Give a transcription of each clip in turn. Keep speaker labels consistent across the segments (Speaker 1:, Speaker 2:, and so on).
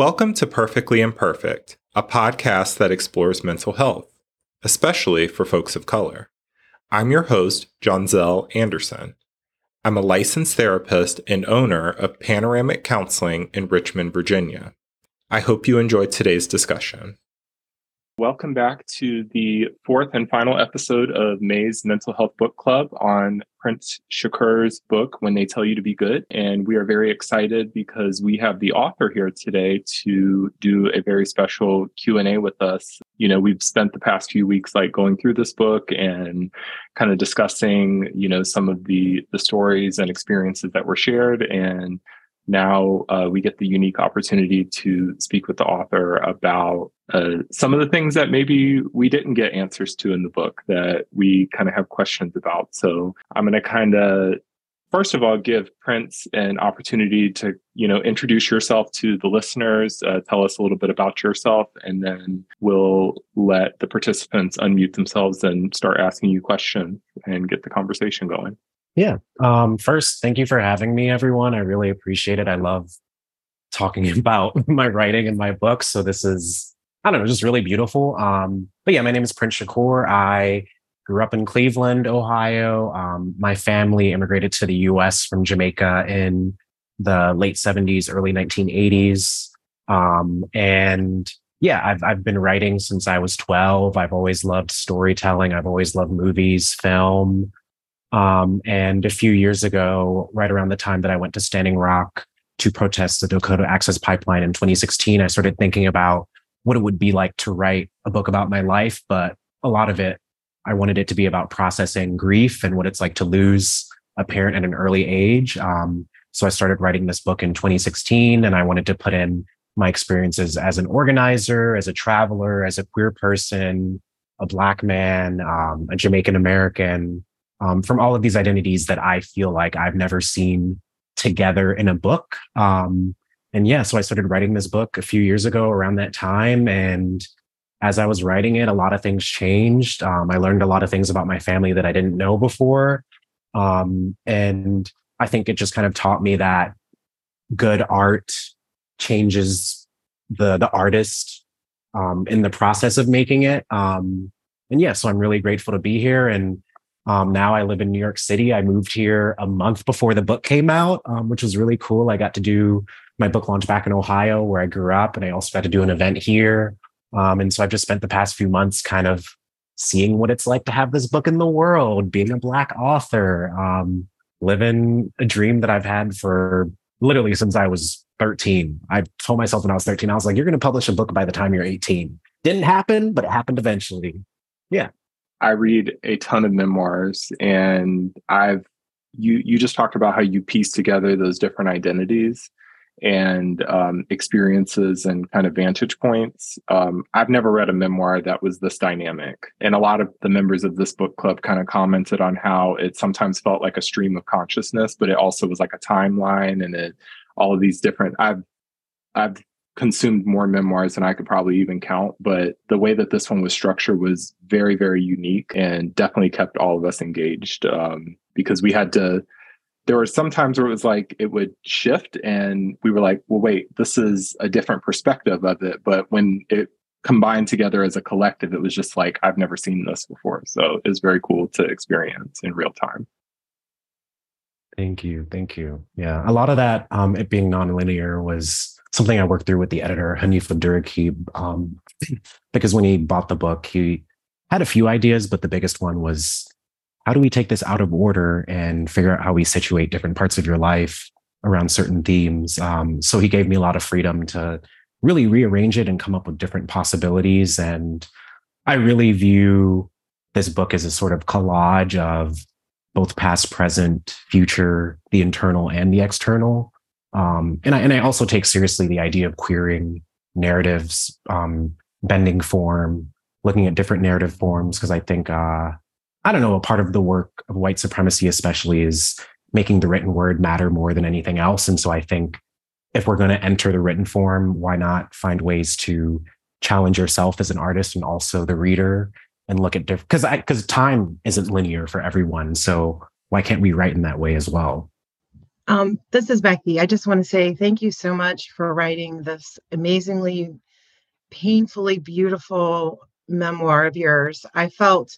Speaker 1: Welcome to Perfectly Imperfect, a podcast that explores mental health, especially for folks of color. I'm your host, Johnzelle Anderson. I'm a licensed therapist and owner of Panoramic Counseling in Richmond, Virginia. I hope you enjoyed today's discussion. Welcome back to the fourth and final episode of May's Mental Health Book Club on Prince Shakur's book, When They Tell You to Be Good. And we are very excited because we have the author here today to do a very special Q&A with us. You know, we've spent the past few weeks like going through this book and kind of discussing, you know, some of the the stories and experiences that were shared and now uh, we get the unique opportunity to speak with the author about uh, some of the things that maybe we didn't get answers to in the book that we kind of have questions about. So I'm going to kind of first of all give prince an opportunity to you know introduce yourself to the listeners uh, tell us a little bit about yourself and then we'll let the participants unmute themselves and start asking you questions and get the conversation going
Speaker 2: yeah. Um, first, thank you for having me, everyone. I really appreciate it. I love talking about my writing and my books. So this is, I don't know, just really beautiful. Um, but yeah, my name is Prince Shakur. I grew up in Cleveland, Ohio. Um, my family immigrated to the US from Jamaica in the late 70s, early 1980s. Um, and yeah, I've, I've been writing since I was 12. I've always loved storytelling. I've always loved movies, film. Um, and a few years ago, right around the time that I went to Standing Rock to protest the Dakota Access Pipeline in 2016, I started thinking about what it would be like to write a book about my life. But a lot of it, I wanted it to be about processing grief and what it's like to lose a parent at an early age. Um, so I started writing this book in 2016, and I wanted to put in my experiences as an organizer, as a traveler, as a queer person, a black man, um, a Jamaican American, um, from all of these identities that I feel like I've never seen together in a book. Um, and yeah, so I started writing this book a few years ago around that time. And as I was writing it, a lot of things changed. Um, I learned a lot of things about my family that I didn't know before. Um, and I think it just kind of taught me that good art changes the the artist um, in the process of making it. Um, and yeah, so I'm really grateful to be here and um, now I live in New York City. I moved here a month before the book came out, um, which was really cool. I got to do my book launch back in Ohio, where I grew up, and I also got to do an event here. Um, and so I've just spent the past few months kind of seeing what it's like to have this book in the world, being a Black author, um, living a dream that I've had for literally since I was 13. I told myself when I was 13, I was like, you're going to publish a book by the time you're 18. Didn't happen, but it happened eventually. Yeah.
Speaker 1: I read a ton of memoirs and I've you you just talked about how you piece together those different identities and um, experiences and kind of vantage points. Um, I've never read a memoir that was this dynamic. And a lot of the members of this book club kind of commented on how it sometimes felt like a stream of consciousness, but it also was like a timeline and it all of these different I've I've consumed more memoirs than I could probably even count. But the way that this one was structured was very, very unique and definitely kept all of us engaged um, because we had to. There were some times where it was like it would shift, and we were like, well, wait, this is a different perspective of it. But when it combined together as a collective, it was just like, I've never seen this before. So it's very cool to experience in real time.
Speaker 2: Thank you. Thank you. Yeah. A lot of that, um, it being nonlinear was something I worked through with the editor, Hanif Abdurraqib, um, because when he bought the book, he had a few ideas, but the biggest one was how do we take this out of order and figure out how we situate different parts of your life around certain themes? Um, so he gave me a lot of freedom to really rearrange it and come up with different possibilities. And I really view this book as a sort of collage of both past, present, future, the internal and the external. Um, and I and I also take seriously the idea of queering narratives, um, bending form, looking at different narrative forms because I think uh, I don't know a part of the work of white supremacy especially is making the written word matter more than anything else. And so I think if we're going to enter the written form, why not find ways to challenge yourself as an artist and also the reader and look at different because because time isn't linear for everyone. So why can't we write in that way as well?
Speaker 3: Um, this is Becky. I just want to say thank you so much for writing this amazingly, painfully beautiful memoir of yours. I felt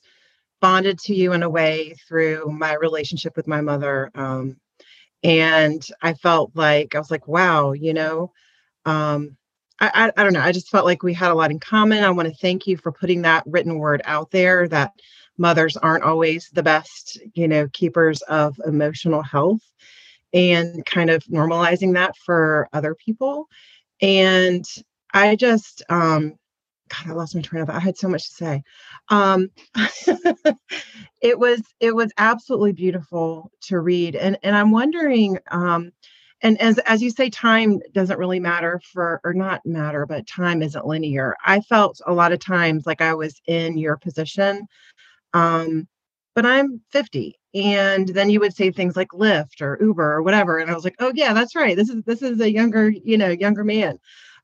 Speaker 3: bonded to you in a way through my relationship with my mother. Um, and I felt like I was like, wow, you know, um, I, I, I don't know. I just felt like we had a lot in common. I want to thank you for putting that written word out there that mothers aren't always the best, you know, keepers of emotional health and kind of normalizing that for other people. And I just, um, God, I lost my train of thought. I had so much to say. Um, it was it was absolutely beautiful to read, and and I'm wondering, um, and as as you say, time doesn't really matter for or not matter, but time isn't linear. I felt a lot of times like I was in your position, um, but I'm 50, and then you would say things like Lyft or Uber or whatever, and I was like, oh yeah, that's right. This is this is a younger you know younger man.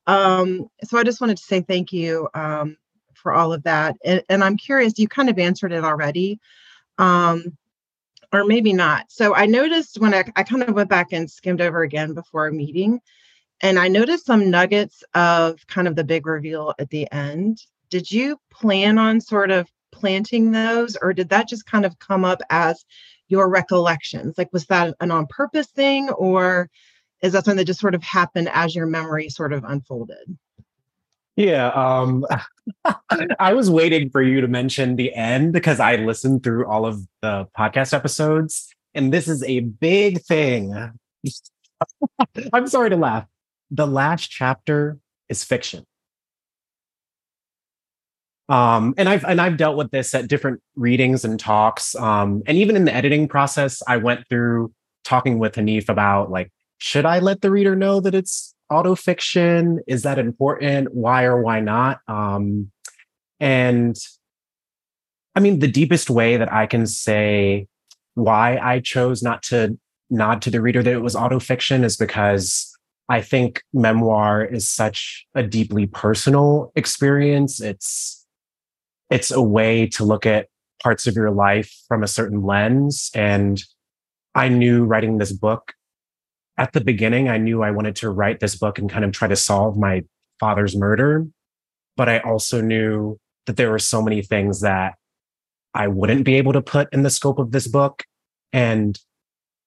Speaker 3: Um, so I just wanted to say thank you um, for all of that. And, and, I'm curious, you kind of answered it already, um, or maybe not. So I noticed when I, I kind of went back and skimmed over again before a meeting, and I noticed some nuggets of kind of the big reveal at the end. Did you plan on sort of planting those, or did that just kind of come up as your recollections? Like, was that an on purpose thing, or is that something that just sort of happened as your memory sort of unfolded?
Speaker 2: Yeah, um, I was waiting for you to mention the end because I listened through all of the podcast episodes, and this is a big thing. I'm sorry to laugh. The last chapter is fiction. Um, and I've and I've dealt with this at different readings and talks. Um, and even in the editing process, I went through talking with Hanif about like should I let the reader know that it's autofiction? Is that important? Why or why not? Um, and I mean, the deepest way that I can say why I chose not to nod to the reader that it was autofiction is because I think memoir is such a deeply personal experience. It's it's a way to look at parts of your life from a certain lens. And I knew writing this book at the beginning, I knew I wanted to write this book and kind of try to solve my father's murder. But I also knew that there were so many things that I wouldn't be able to put in the scope of this book. And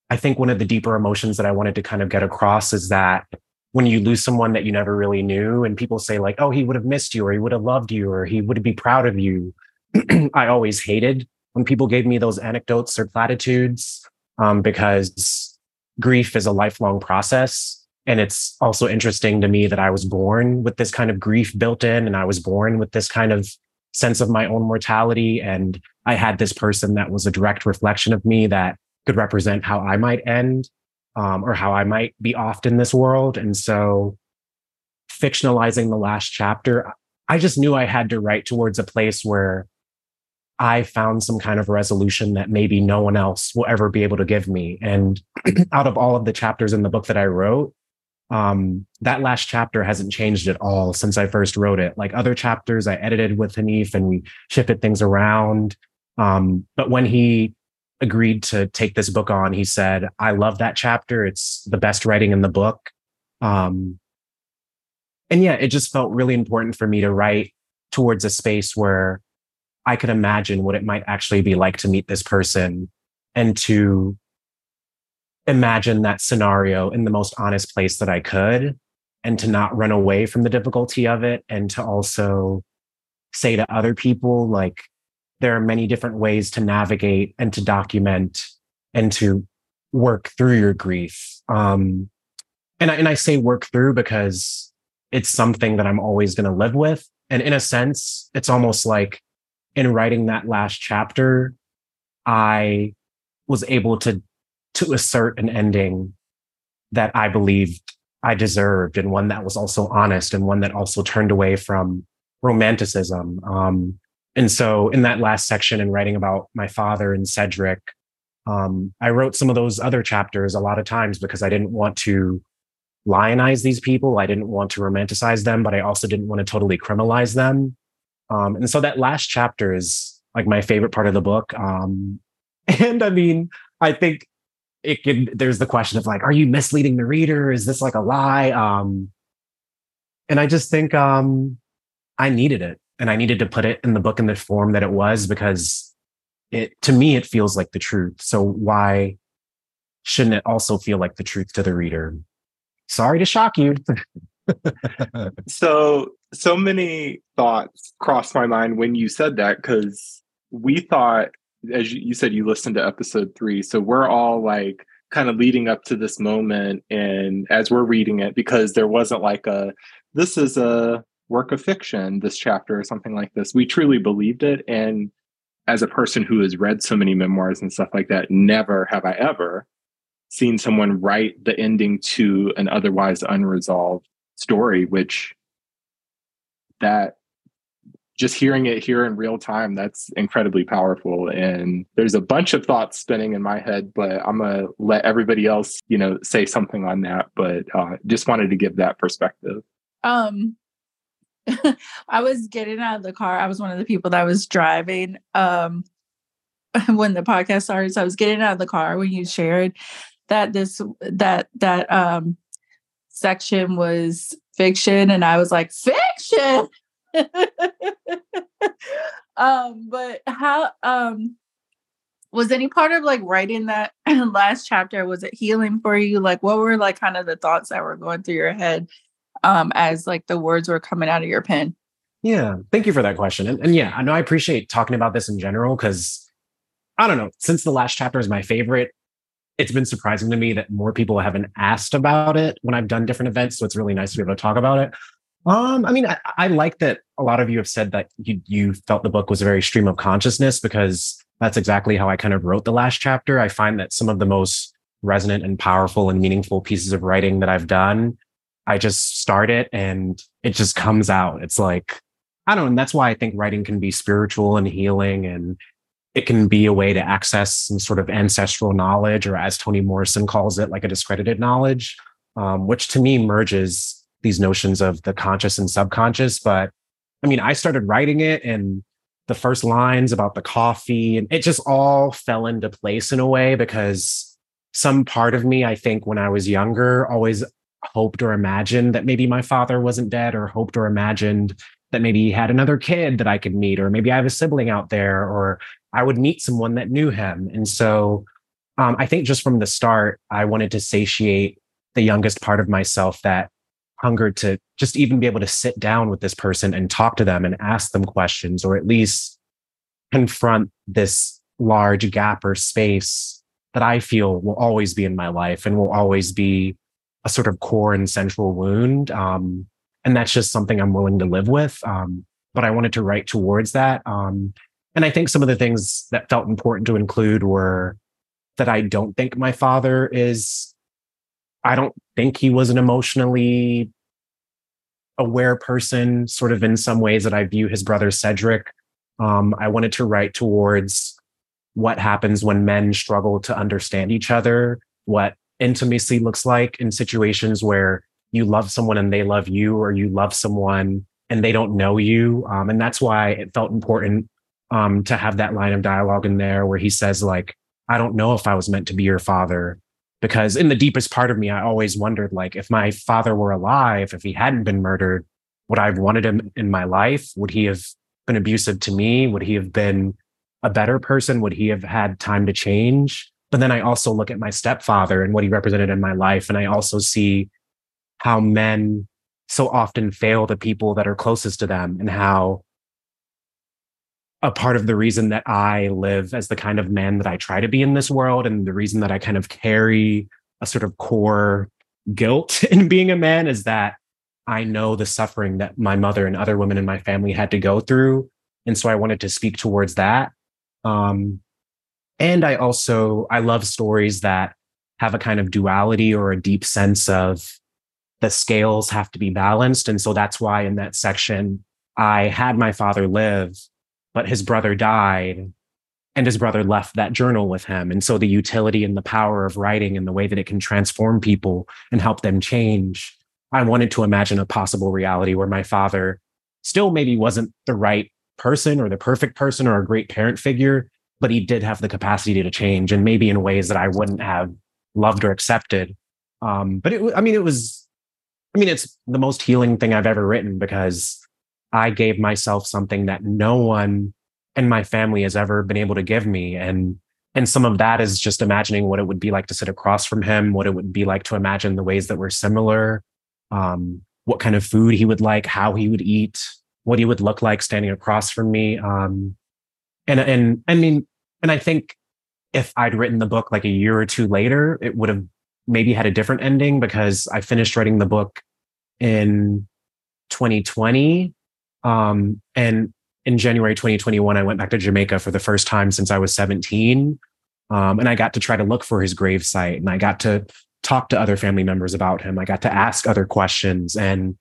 Speaker 2: I think one of the deeper emotions that I wanted to kind of get across is that when you lose someone that you never really knew and people say like, oh, he would have missed you or he would have loved you or he would be proud of you. I always hated when people gave me those anecdotes or platitudes um, because grief is a lifelong process. And it's also interesting to me that I was born with this kind of grief built in, and I was born with this kind of sense of my own mortality. And I had this person that was a direct reflection of me that could represent how I might end um, or how I might be off in this world. And so, fictionalizing the last chapter, I just knew I had to write towards a place where I found some kind of resolution that maybe no one else will ever be able to give me. And out of all of the chapters in the book that I wrote, um, that last chapter hasn't changed at all since I first wrote it. Like other chapters, I edited with Hanif and we shifted things around. Um, but when he agreed to take this book on, he said, I love that chapter. It's the best writing in the book. Um, and yeah, it just felt really important for me to write towards a space where I could imagine what it might actually be like to meet this person and to imagine that scenario in the most honest place that I could and to not run away from the difficulty of it and to also say to other people like there are many different ways to navigate and to document and to work through your grief um and I, and I say work through because it's something that I'm always going to live with and in a sense it's almost like in writing that last chapter, I was able to to assert an ending that I believed I deserved, and one that was also honest, and one that also turned away from romanticism. Um, and so, in that last section, in writing about my father and Cedric, um, I wrote some of those other chapters a lot of times because I didn't want to lionize these people. I didn't want to romanticize them, but I also didn't want to totally criminalize them. Um, and so that last chapter is like my favorite part of the book. Um, and I mean, I think it could there's the question of like, are you misleading the reader? Is this like a lie? Um, and I just think um I needed it and I needed to put it in the book in the form that it was because it to me it feels like the truth. So why shouldn't it also feel like the truth to the reader? Sorry to shock you.
Speaker 1: so so many thoughts crossed my mind when you said that because we thought as you said you listened to episode three so we're all like kind of leading up to this moment and as we're reading it because there wasn't like a this is a work of fiction this chapter or something like this we truly believed it. And as a person who has read so many memoirs and stuff like that never have i ever seen someone write the ending to an otherwise unresolved story which that just hearing it here in real time that's incredibly powerful. And there's a bunch of thoughts spinning in my head but i'm gonna let everybody else you know say something on that. But uh, just wanted to give that perspective.
Speaker 4: Um i was getting out of the car i was one of the people that was driving um when the podcast started so i was getting out of the car when you shared that this that that um section was fiction and i was like fiction? Um but how um was any part of like writing that last chapter was it healing for you? Like what were like kind of the thoughts that were going through your head um as like the words were coming out of your pen
Speaker 2: yeah thank you for that question and, and yeah i know i appreciate talking about this in general because i don't know since the last chapter is my favorite it's been surprising to me that more people haven't asked about it when i've done different events so it's really nice to be able to talk about it um, I mean, I, I, like that a lot of you have said that you you felt the book was a very stream of consciousness because that's exactly how I kind of wrote the last chapter. I find that some of the most resonant and powerful and meaningful pieces of writing that I've done, I just start it and it just comes out. It's like, I don't know. And that's why I think writing can be spiritual and healing and it can be a way to access some sort of ancestral knowledge, or as Toni Morrison calls it, like a discredited knowledge, um, which to me merges these notions of the conscious and subconscious. But I mean, I started writing it and the first lines about the coffee and it just all fell into place in a way because some part of me, I think when I was younger, always hoped or imagined that maybe my father wasn't dead or hoped or imagined that maybe he had another kid that I could meet, or maybe I have a sibling out there, or I would meet someone that knew him. And so um, I think just from the start, I wanted to satiate the youngest part of myself that hunger to just even be able to sit down with this person and talk to them and ask them questions or at least confront this large gap or space that I feel will always be in my life and will always be a sort of core and central wound. Um, and that's just something I'm willing to live with. Um, but I wanted to write towards that. Um, and I think some of the things that felt important to include were that I don't think my father is I don't think he was an emotionally aware person, sort of in some ways that I view his brother Cedric. Um, I wanted to write towards what happens when men struggle to understand each other, what intimacy looks like in situations where you love someone and they love you, or you love someone and they don't know you. Um, and that's why it felt important um, to have that line of dialogue in there where he says, like, I don't know if I was meant to be your father. Because in the deepest part of me i always wondered like if my father were alive if he hadn't been murdered would i have wanted him in my life? Would he have been abusive to me? Would he have been a better person? Would he have had time to change but then i also look at my stepfather and what he represented in my life and i also see how men so often fail the people that are closest to them and how a part of the reason that I live as the kind of man that I try to be in this world, and the reason that I kind of carry a sort of core guilt in being a man is that I know the suffering that my mother and other women in my family had to go through. And so I wanted to speak towards that. Um, and I also, I love stories that have a kind of duality or a deep sense of the scales have to be balanced. And so that's why in that section, I had my father live but his brother died and his brother left that journal with him. And so the utility and the power of writing and the way that it can transform people and help them change. I wanted to imagine a possible reality where my father still maybe wasn't the right person or the perfect person or a great parent figure, but he did have the capacity to change and maybe in ways that I wouldn't have loved or accepted. Um, but it, I mean, it was, I mean, it's the most healing thing I've ever written because I gave myself something that no one in my family has ever been able to give me. And, and some of that is just imagining what it would be like to sit across from him, what it would be like to imagine the ways that we're similar, um, what kind of food he would like, how he would eat, what he would look like standing across from me. Um, and, and I mean, and I think if I'd written the book like a year or two later, it would have maybe had a different ending because I finished writing the book in 2020. Um, and in January 2021, I went back to Jamaica for the first time since I was 17. Um, and I got to try to look for his gravesite and I got to talk to other family members about him. I got to ask other questions and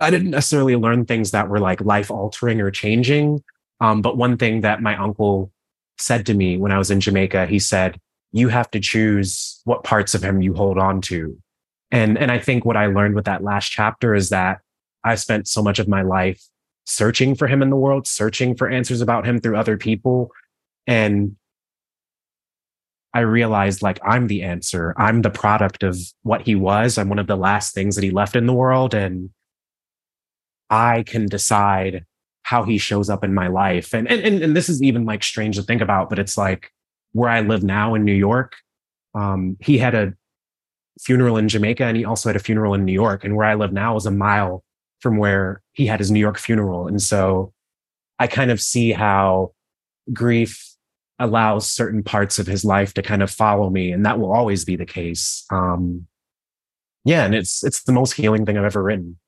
Speaker 2: I didn't necessarily learn things that were like life altering or changing. Um, but one thing that my uncle said to me when I was in Jamaica, he said, you have to choose what parts of him you hold on to. And, and I think what I learned with that last chapter is that I spent so much of my life searching for him in the world, searching for answers about him through other people. And I realized like I'm the answer. I'm the product of what he was. I'm one of the last things that he left in the world. And I can decide how he shows up in my life. And, and, and this is even like strange to think about, but it's like where I live now in New York. Um, he had a funeral in Jamaica and he also had a funeral in New York. And where I live now is a mile from where he had his New York funeral. And so I kind of see how grief allows certain parts of his life to kind of follow me. And that will always be the case. Um, yeah. And it's, it's the most healing thing I've ever written.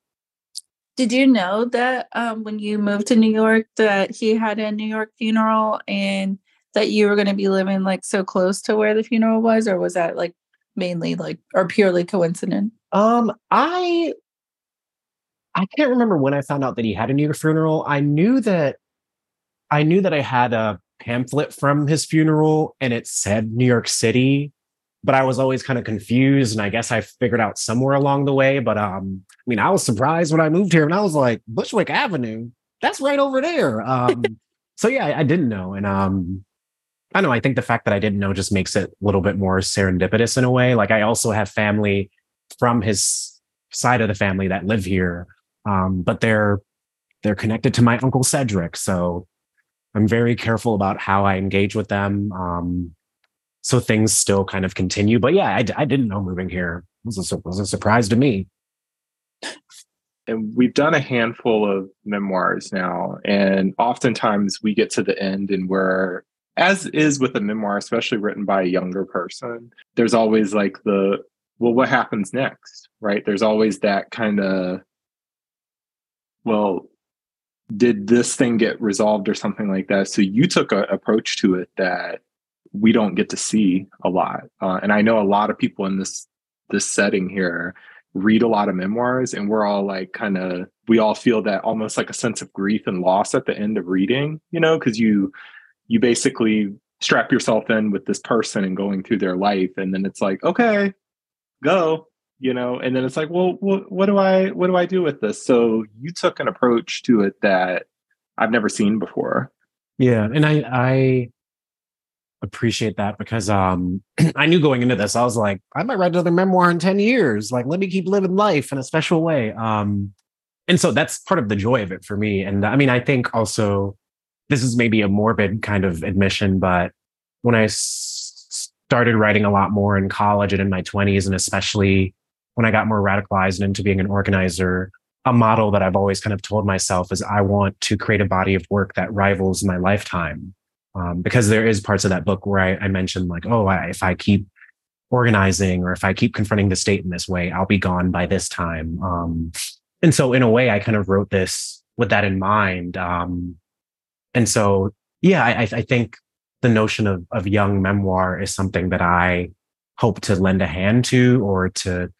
Speaker 4: Did you know that um, when you moved to New York that he had a New York funeral and that you were going to be living like so close to where the funeral was, or was that like mainly like or purely coincident?
Speaker 2: Um, I I can't remember when I found out that he had a New York funeral. I knew that I knew that I had a pamphlet from his funeral and it said New York City, but I was always kind of confused. And I guess I figured out somewhere along the way. But um, I mean, I was surprised when I moved here and I was like, Bushwick Avenue, that's right over there. Um, so yeah, I, I, didn't know. And um, I know, I think the fact that I didn't know just makes it a little bit more serendipitous in a way. Like I also have family from his side of the family that live here. Um, but they're they're connected to my uncle Cedric. So I'm very careful about how I engage with them. Um, so things still kind of continue. But yeah, I, I didn't know moving here was a, was a surprise to me.
Speaker 1: And we've done a handful of memoirs now, and oftentimes we get to the end and we're as is with a memoir, especially written by a younger person, there's always like the, well, what happens next? Right? There's always that kind of, well, did this thing get resolved or something like that? So you took an approach to it that we don't get to see a lot. Uh, and I know a lot of people in this this setting here read a lot of memoirs and we're all like kind of we all feel that almost like a sense of grief and loss at the end of reading, you know, because you you basically strap yourself in with this person and going through their life and then it's like, okay, go, you know, and then it's like, well, what, what do I what do I do with this? So you took an approach to it that I've never seen before.
Speaker 2: Yeah, and I I appreciate that because um I knew going into this, I was like, I might write another memoir in 10 years. Like, let me keep living life in a special way. Um, and so that's part of the joy of it for me. And I mean, I think also this is maybe a morbid kind of admission, but when I s- started writing a lot more in college and in my 20s, and especially when I got more radicalized into being an organizer, a model that I've always kind of told myself is I want to create a body of work that rivals my lifetime um, because there is parts of that book where I, I mentioned like, oh, I, if I keep organizing or if I keep confronting the state in this way, I'll be gone by this time. Um, and so in a way, I kind of wrote this with that in mind. Um, and so, yeah, I, I think the notion of, of young memoir is something that I hope to lend a hand to or to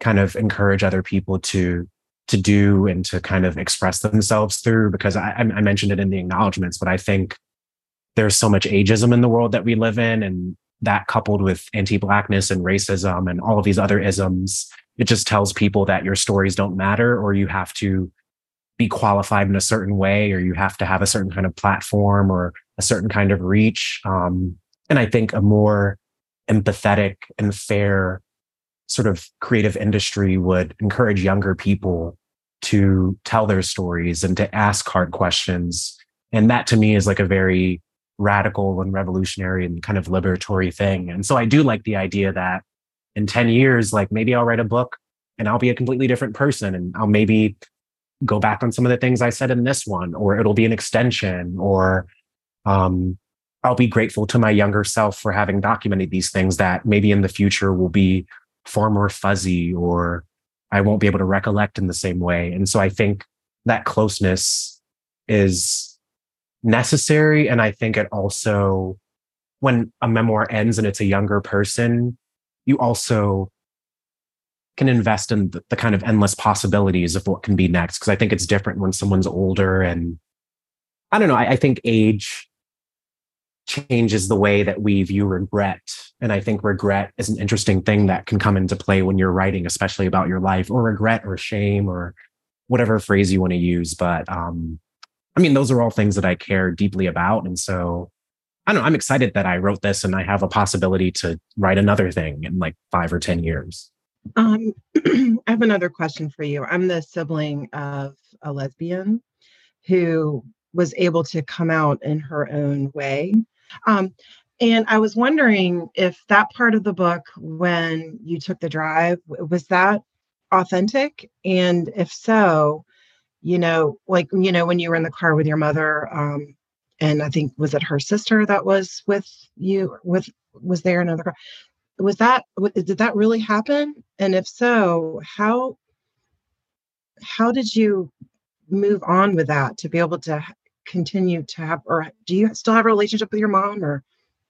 Speaker 2: kind of encourage other people to to do and to kind of express themselves through because I, I mentioned it in the acknowledgments, but I think there's so much ageism in the world that we live in and that coupled with anti-blackness and racism and all of these other isms it just tells people that your stories don't matter or you have to be qualified in a certain way or you have to have a certain kind of platform or a certain kind of reach um, and i think a more empathetic and fair sort of creative industry would encourage younger people to tell their stories and to ask hard questions. And that to me is like a very radical and revolutionary and kind of liberatory thing. And so I do like the idea that in 10 years, like maybe I'll write a book and I'll be a completely different person and I'll maybe go back on some of the things I said in this one, or it'll be an extension, or um, I'll be grateful to my younger self for having documented these things that maybe in the future will be far more fuzzy or I won't be able to recollect in the same way. And so I think that closeness is necessary. And I think it also, when a memoir ends and it's a younger person, you also can invest in the, the kind of endless possibilities of what can be next. Cause I think it's different when someone's older and I don't know. I, I think age changes the way that we view regret. And I think regret is an interesting thing that can come into play when you're writing, especially about your life or regret or shame or whatever phrase you want to use. But um, I mean, those are all things that I care deeply about. And so I don't know, I'm excited that I wrote this and I have a possibility to write another thing in like five or 10 years.
Speaker 3: Um, I have another question for you. I'm the sibling of a lesbian who was able to come out in her own way um, and I was wondering if that part of the book, when you took the drive, was that authentic? And if so, you know, like, you know, when you were in the car with your mother, um, and I think was it her sister that was with you, with was there another car? Was that did that really happen? And if so, how how did you move on with that to be able to continue to have, or do you still have a relationship with your mom, or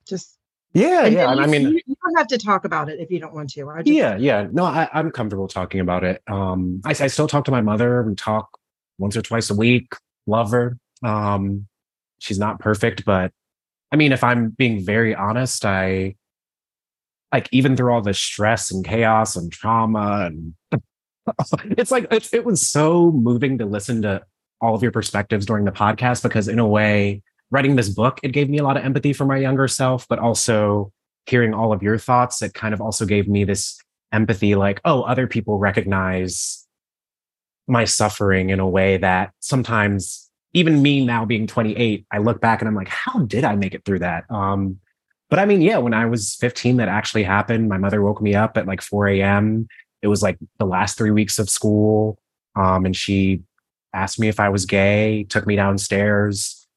Speaker 3: just?
Speaker 2: Yeah, yeah. I mean,
Speaker 3: you, you, don't have to talk about it if you don't want to.
Speaker 2: Just, yeah, yeah. No, I, am comfortable talking about it. Um, I, I still talk to my mother. We talk once or twice a week. Love her. Um, she's not perfect, but I mean, if I'm being very honest, I like even through all the stress and chaos and trauma and it's like it was so moving to listen to all of your perspectives during the podcast because in a way writing this book it gave me a lot of empathy for my younger self but also hearing all of your thoughts it kind of also gave me this empathy like oh other people recognize my suffering in a way that sometimes even me now being 28 i look back and i'm like how did i make it through that um but i mean yeah when i was 15 that actually happened my mother woke me up at like 4 a.m it was like the last three weeks of school um and she asked me if I was gay, took me downstairs,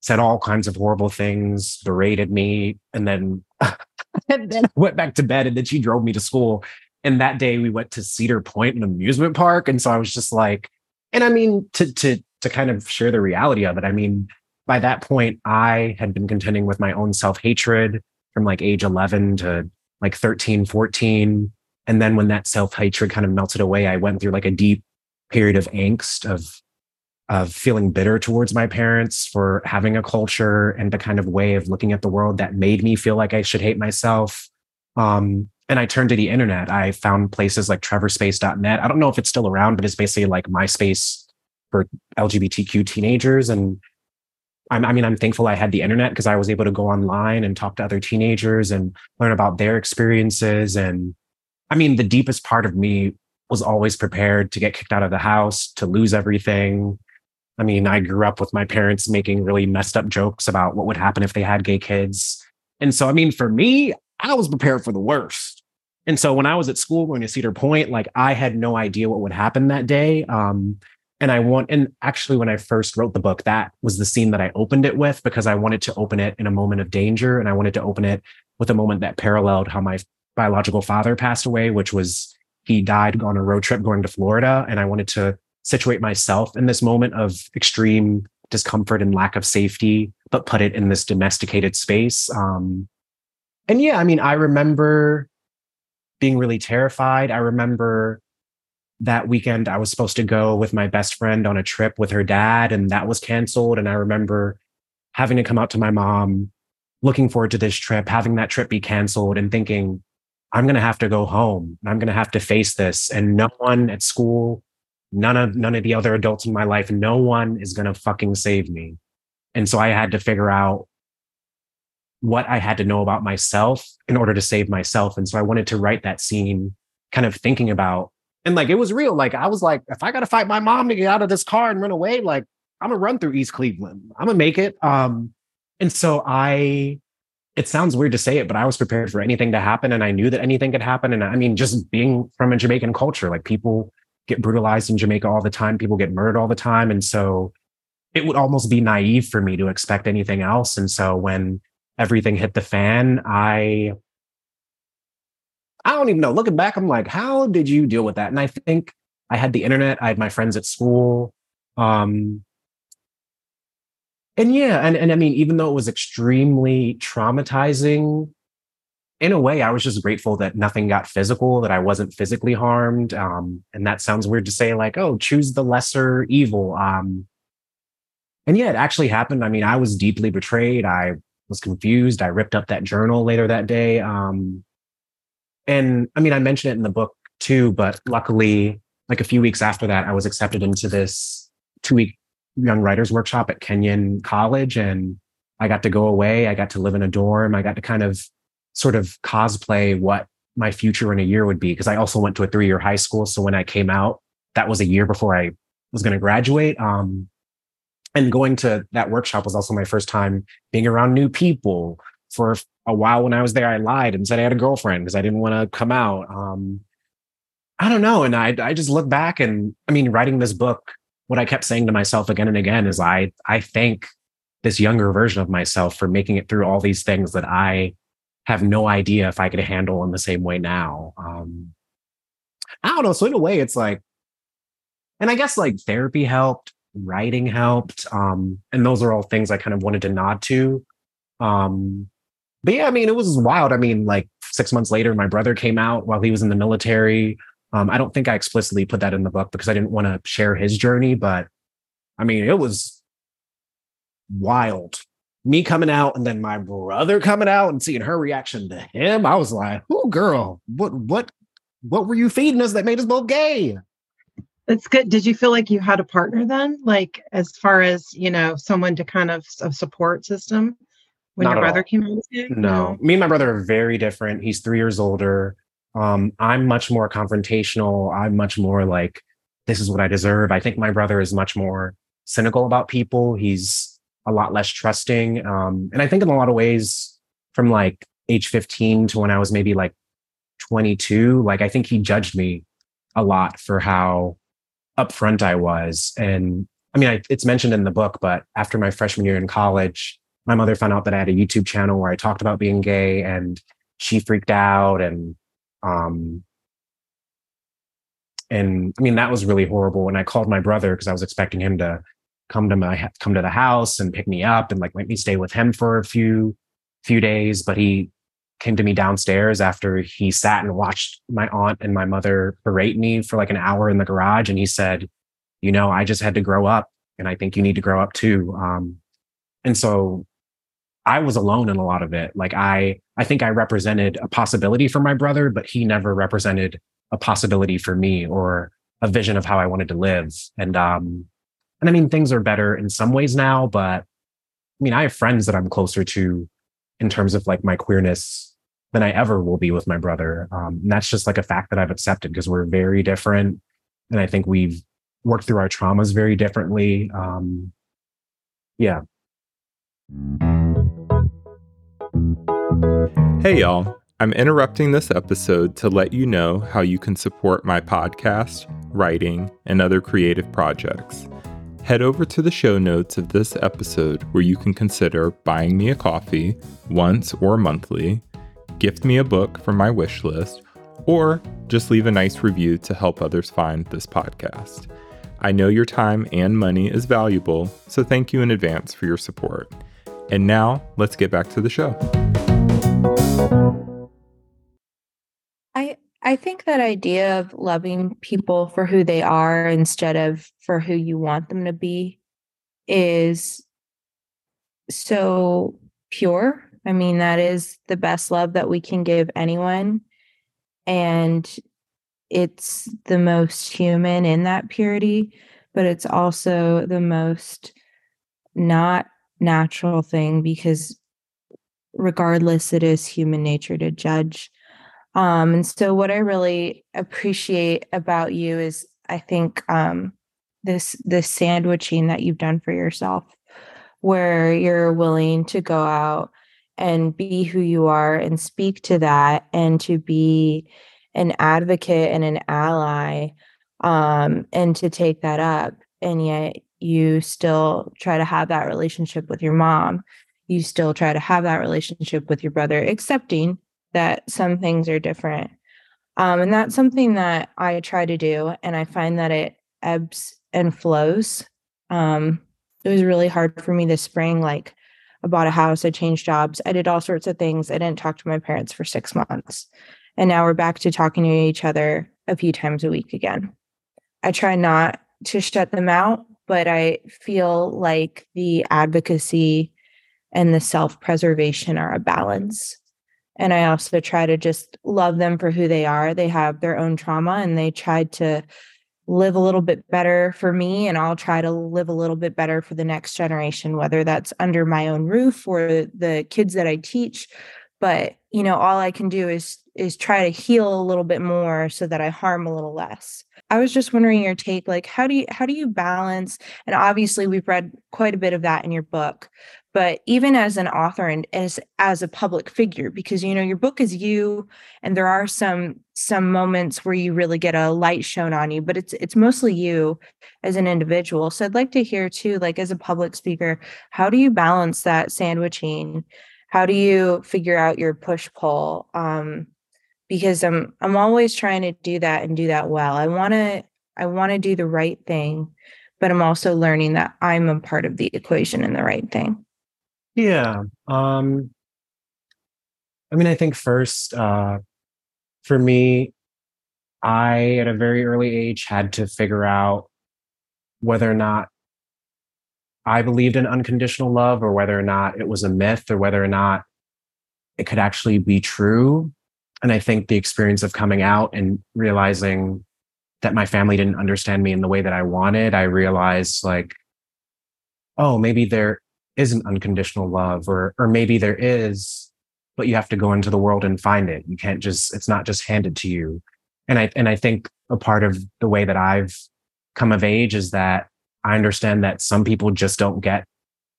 Speaker 2: said all kinds of horrible things, berated me, and then and then went back to bed. And then she drove me to school. And that day we went to Cedar Point, an amusement park. And so I was just like, and I mean, to to to kind of share the reality of it, I mean, by that point, I had been contending with my own self-hatred from like age 11 to like 13, 14. And then when that self-hatred kind of melted away, I went through like a deep period of angst of of feeling bitter towards my parents for having a culture and the kind of way of looking at the world that made me feel like I should hate myself. Um, and I turned to the internet. I found places like trevorspace.net. I don't know if it's still around, but it's basically like MySpace for LGBTQ teenagers. And I'm, I mean, I'm thankful I had the internet because I was able to go online and talk to other teenagers and learn about their experiences. And I mean, the deepest part of me was always prepared to get kicked out of the house, to lose everything. I mean, I grew up with my parents making really messed up jokes about what would happen if they had gay kids. And so, I mean, for me, I was prepared for the worst. And so when I was at school going to Cedar Point, like I had no idea what would happen that day. Um, and I want, and actually, when I first wrote the book, that was the scene that I opened it with because I wanted to open it in a moment of danger. And I wanted to open it with a moment that paralleled how my biological father passed away, which was he died on a road trip going to Florida. And I wanted to situate myself in this moment of extreme discomfort and lack of safety, but put it in this domesticated space. Um, and yeah, I mean, I remember being really terrified. I remember that weekend I was supposed to go with my best friend on a trip with her dad, and that was canceled. And I remember having to come out to my mom, looking forward to this trip, having that trip be canceled, and thinking, I'm going to have to go home. I'm going to have to face this. And no one at school, none of none of the other adults in my life, no one is going to fucking save me. And so I had to figure out what I had to know about myself in order to save myself. And so I wanted to write that scene kind of thinking about, and like it was real. Like I was like, if I got to fight my mom to get out of this car and run away, like I'm gonna run through East Cleveland. I'm gonna make it. Um, and so I, it sounds weird to say it, but I was prepared for anything to happen, and I knew that anything could happen. And I mean, just being from a Jamaican culture, like people get brutalized in Jamaica all the time, people get murdered all the time, and so it would almost be naive for me to expect anything else. And so when everything hit the fan, I I don't even know. Looking back, I'm like, how did you deal with that? And I think I had the internet, I had my friends at school. Um, and yeah, and, and I mean, even though it was extremely traumatizing, in a way, I was just grateful that nothing got physical, that I wasn't physically harmed. Um, and that sounds weird to say, like, oh, choose the lesser evil. Um, and yeah, it actually happened. I mean, I was deeply betrayed. I was confused. I ripped up that journal later that day. Um, and I mean, I mentioned it in the book too, but luckily, like a few weeks after that, I was accepted into this two week young writers workshop at Kenyon College. And I got to go away. I got to live in a dorm. I got to kind of sort of cosplay what my future in a year would be. Because I also went to a three year high school. So when I came out, that was a year before I was going to graduate. Um, and going to that workshop was also my first time being around new people. For a while when I was there, I lied and said I had a girlfriend because I didn't want to come out. Um, I don't know. And I, I just look back and I mean, writing this book, what I kept saying to myself again and again is I, I thank this younger version of myself for making it through all these things that I have no idea if I could handle in the same way now. Um, I don't know. So in a way, it's like, and I guess like therapy helped, writing helped, um, and those are all things I kind of wanted to nod to. Um, but yeah, I mean, it was wild. I mean, like six months later, my brother came out while he was in the military. Um, I don't think I explicitly put that in the book because I didn't want to share his journey, but I mean, it was wild. Me coming out and then my brother coming out and seeing her reaction to him. I was like, "Oh, girl, what, what, what were you feeding us that made us both gay?"
Speaker 3: That's good. Did you feel like you had a partner then, like as far as you know, someone to kind of a support system when
Speaker 2: Not
Speaker 3: your brother
Speaker 2: all.
Speaker 3: came out?
Speaker 2: No, me and my brother are very different. He's three years older. Um, I'm much more confrontational. I'm much more like, this is what I deserve. I think my brother is much more cynical about people. He's a lot less trusting. Um, and I think in a lot of ways, from like age 15 to when I was maybe like 22, like I think he judged me a lot for how upfront I was. And I mean, I, it's mentioned in the book, but after my freshman year in college, my mother found out that I had a YouTube channel where I talked about being gay and she freaked out and um and I mean that was really horrible and I called my brother because I was expecting him to come to my come to the house and pick me up and like let me stay with him for a few few days but he came to me downstairs after he sat and watched my aunt and my mother berate me for like an hour in the garage and he said you know I just had to grow up and I think you need to grow up too um and so I was alone in a lot of it. Like I, I think I represented a possibility for my brother, but he never represented a possibility for me or a vision of how I wanted to live. And, um, and I mean, things are better in some ways now, but I mean, I have friends that I'm closer to in terms of like my queerness than I ever will be with my brother. Um, and that's just like a fact that I've accepted because we're very different. And I think we've worked through our traumas very differently. Um, yeah.
Speaker 1: Hey, y'all. I'm interrupting this episode to let you know how you can support my podcast, writing, and other creative projects. Head over to the show notes of this episode where you can consider buying me a coffee once or monthly, gift me a book from my wish list, or just leave a nice review to help others find this podcast. I know your time and money is valuable, so thank you in advance for your support. And now, let's get back to the show.
Speaker 5: I I think that idea of loving people for who they are instead of for who you want them to be is so pure. I mean, that is the best love that we can give anyone. And it's the most human in that purity, but it's also the most not natural thing because regardless, it is human nature to judge. Um, and so, what I really appreciate about you is, I think, um, this this sandwiching that you've done for yourself, where you're willing to go out and be who you are and speak to that, and to be an advocate and an ally, um, and to take that up, and yet you still try to have that relationship with your mom. You still try to have that relationship with your brother, accepting that some things are different. Um, and that's something that I try to do. And I find that it ebbs and flows. Um, it was really hard for me this spring. Like, I bought a house, I changed jobs, I did all sorts of things. I didn't talk to my parents for six months. And now we're back to talking to each other a few times a week again. I try not to shut them out, but I feel like the advocacy and the self preservation are a balance. And I also try to just love them for who they are. They have their own trauma and they tried to live a little bit better for me. And I'll try to live a little bit better for the next generation, whether that's under my own roof or the kids that I teach. But, you know, all I can do is is try to heal a little bit more so that I harm a little less. I was just wondering your take like how do you how do you balance and obviously we've read quite a bit of that in your book but even as an author and as as a public figure because you know your book is you and there are some some moments where you really get a light shown on you but it's it's mostly you as an individual. So i'd like to hear too like as a public speaker how do you balance that sandwiching? How do you figure out your push pull? Um because i'm i'm always trying to do that and do that well. I want to i want to do the right thing but i'm also learning that i'm a part of the equation in the right thing
Speaker 2: yeah. Um, I mean, I think first, uh, for me, I, at a very early age, had to figure out whether or not I believed in unconditional love or whether or not it was a myth or whether or not it could actually be true. And I think the experience of coming out and realizing that my family didn't understand me in the way that I wanted, I realized like, oh, maybe there isn't unconditional love or or maybe there is but you have to go into the world and find it. You can't just it's not just handed to you. And i and i think a part of the way that i've come of age is that i understand that some people just don't get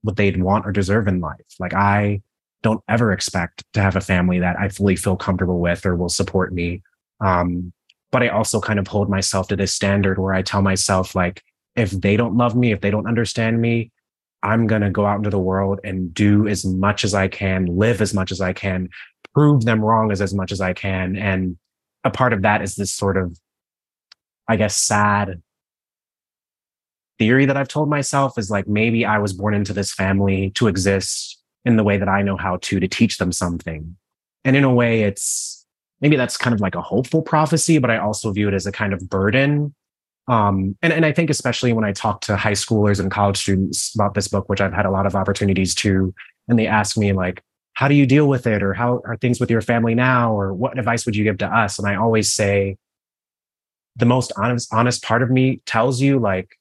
Speaker 2: what they'd want or deserve in life. Like i don't ever expect to have a family that i fully feel comfortable with or will support me. Um, but i also kind of hold myself to this standard where i tell myself like if they don't love me if they don't understand me I'm going to go out into the world and do as much as I can, live as much as I can, prove them wrong as, as much as I can. And a part of that is this sort of, I guess, sad theory that I've told myself is like, maybe I was born into this family to exist in the way that I know how to, to teach them something. And in a way, it's maybe that's kind of like a hopeful prophecy, but I also view it as a kind of burden um, and, and I think especially when I talk to high schoolers and college students about this book, which I've had a lot of opportunities to, and they ask me like, how do you deal with it? Or how are things with your family now? Or what advice would you give to us? And I always say, the most honest, honest part of me tells you like,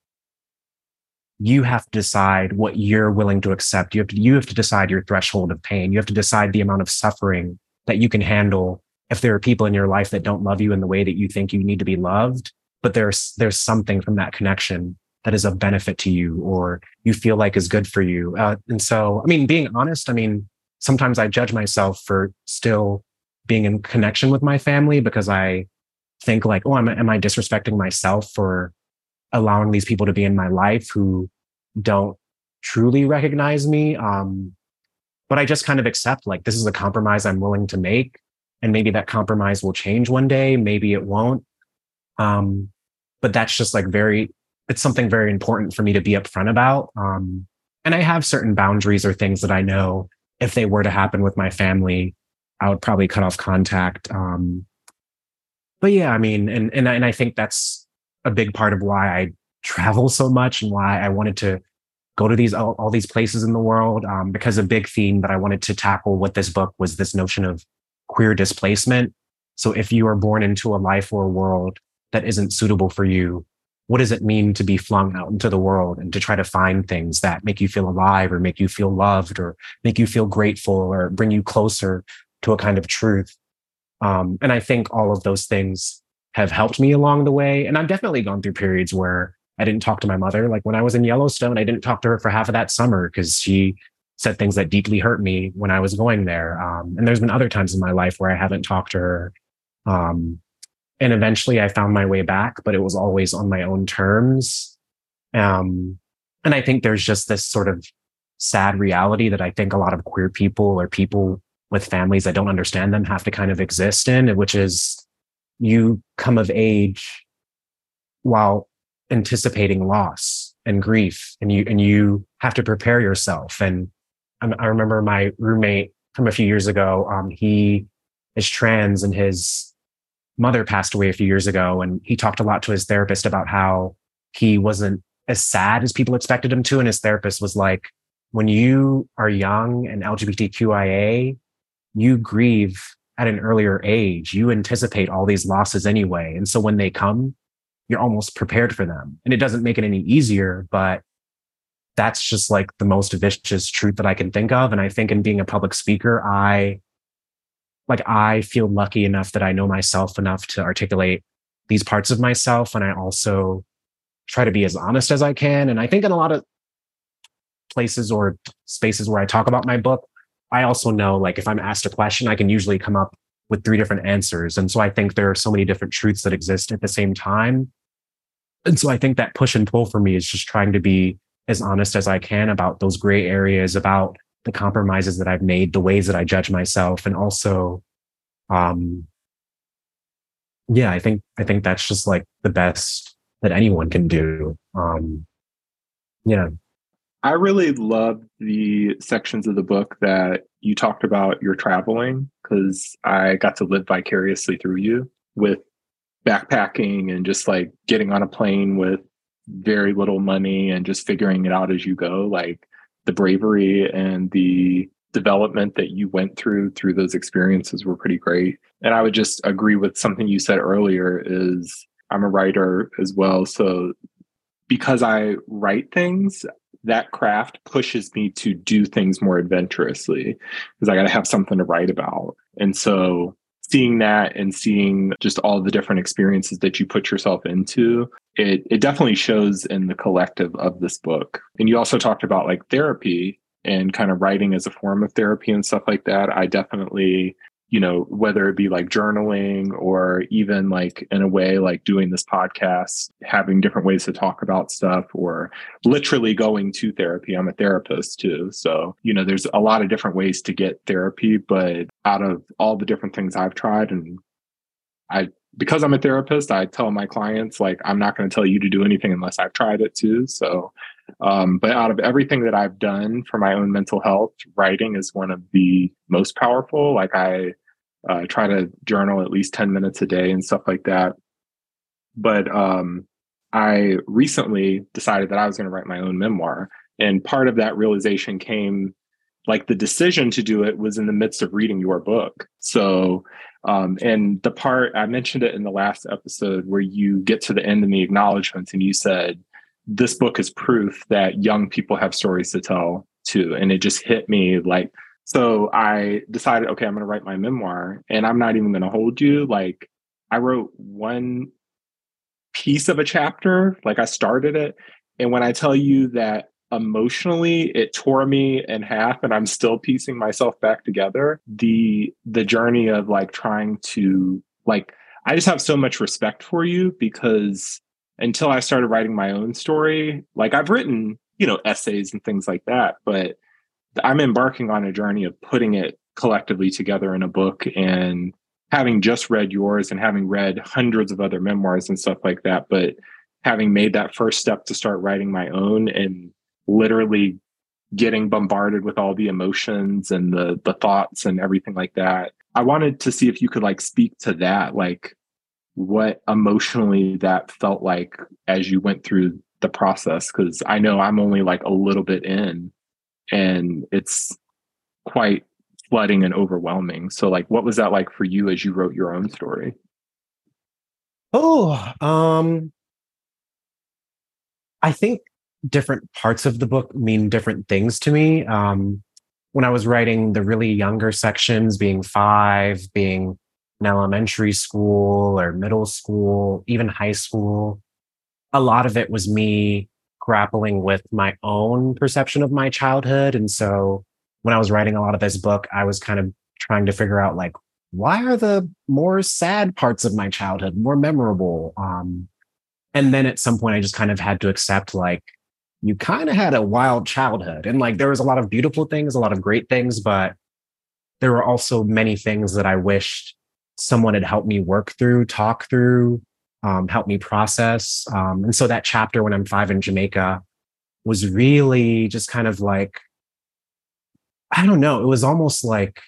Speaker 2: you have to decide what you're willing to accept. You have to, you have to decide your threshold of pain. You have to decide the amount of suffering that you can handle. If there are people in your life that don't love you in the way that you think you need to be loved, but there's there's something from that connection that is of benefit to you or you feel like is good for you. Uh, and so i mean being honest i mean sometimes i judge myself for still being in connection with my family because i think like oh am, am i disrespecting myself for allowing these people to be in my life who don't truly recognize me? Um, but i just kind of accept like this is a compromise i'm willing to make and maybe that compromise will change one day maybe it won't. Um, but that's just like very it's something very important for me to be upfront about um, and i have certain boundaries or things that i know if they were to happen with my family i would probably cut off contact um, but yeah i mean and and, and i think that's a big part of why i travel so much and why i wanted to go to these all, all these places in the world um, because a big theme that i wanted to tackle with this book was this notion of queer displacement. So if you are born into a life or a world that isn't suitable for you, what does it mean to be flung out into the world and to try to find things that make you feel alive or make you feel loved or make you feel grateful or bring you closer to a kind of truth. Um, and I think all of those things have helped me along the way. And I've definitely gone through periods where I didn't talk to my mother. Like when I was in Yellowstone, I didn't talk to her for half of that summer because she said things that deeply hurt me when I was going there. Um, and there's been other times in my life where I haven't talked to her. Um, and eventually I found my way back, but it was always on my own terms. Um, and I think there's just this sort of sad reality that I think a lot of queer people or people with families that don't understand them have to kind of exist in, which is you come of age while anticipating loss and grief and you and you have to prepare yourself and i remember my roommate from a few years ago um, he is trans and his mother passed away a few years ago and he talked a lot to his therapist about how he wasn't as sad as people expected him to and his therapist was like when you are young and lgbtqia you grieve at an earlier age you anticipate all these losses anyway and so when they come you're almost prepared for them. And it doesn't make it any easier, but that's just like the most vicious truth that I can think of. And I think in being a public speaker, I like I feel lucky enough that I know myself enough to articulate these parts of myself. And I also try to be as honest as I can. And I think in a lot of places or spaces where I talk about my book, I also know like if I'm asked a question, I can usually come up with three different answers. And so I think there are so many different truths that exist at the same time. And so I think that push and pull for me is just trying to be as honest as I can about those gray areas, about the compromises that I've made, the ways that I judge myself, and also, um, yeah, I think I think that's just like the best that anyone can do. Um, yeah.
Speaker 1: I really love the sections of the book that you talked about your traveling because I got to live vicariously through you with backpacking and just like getting on a plane with very little money and just figuring it out as you go. Like the bravery and the development that you went through through those experiences were pretty great. And I would just agree with something you said earlier is I'm a writer as well. So because I write things, that craft pushes me to do things more adventurously because I got to have something to write about. And so seeing that and seeing just all the different experiences that you put yourself into, it it definitely shows in the collective of this book. And you also talked about like therapy and kind of writing as a form of therapy and stuff like that. I definitely you know, whether it be like journaling or even like in a way like doing this podcast, having different ways to talk about stuff or literally going to therapy. I'm a therapist too. So, you know, there's a lot of different ways to get therapy, but out of all the different things I've tried and I because I'm a therapist, I tell my clients like I'm not going to tell you to do anything unless I've tried it too. So, um, but out of everything that I've done for my own mental health, writing is one of the most powerful. Like I uh, try to journal at least 10 minutes a day and stuff like that. But um, I recently decided that I was going to write my own memoir. And part of that realization came like the decision to do it was in the midst of reading your book. So, um, and the part I mentioned it in the last episode where you get to the end in the acknowledgments and you said, this book is proof that young people have stories to tell too. And it just hit me like so I decided, okay, I'm going to write my memoir and I'm not even going to hold you. Like I wrote one piece of a chapter, like I started it. And when I tell you that emotionally it tore me in half and I'm still piecing myself back together, the the journey of like trying to like I just have so much respect for you because until I started writing my own story, like I've written, you know, essays and things like that, but I'm embarking on a journey of putting it collectively together in a book and having just read yours and having read hundreds of other memoirs and stuff like that, but having made that first step to start writing my own and literally getting bombarded with all the emotions and the the thoughts and everything like that. I wanted to see if you could like speak to that, like what emotionally that felt like as you went through the process because I know I'm only like a little bit in and it's quite flooding and overwhelming. So like what was that like for you as you wrote your own story?
Speaker 2: Oh, um I think different parts of the book mean different things to me. Um, when I was writing the really younger sections, being five, being in elementary school or middle school, even high school, a lot of it was me grappling with my own perception of my childhood. And so when I was writing a lot of this book, I was kind of trying to figure out like, why are the more sad parts of my childhood more memorable? Um, and then at some point, I just kind of had to accept like, you kind of had a wild childhood. And like, there was a lot of beautiful things, a lot of great things, but there were also many things that I wished someone had helped me work through, talk through, um, help me process. Um, and so that chapter when I'm five in Jamaica was really just kind of like, I don't know, it was almost like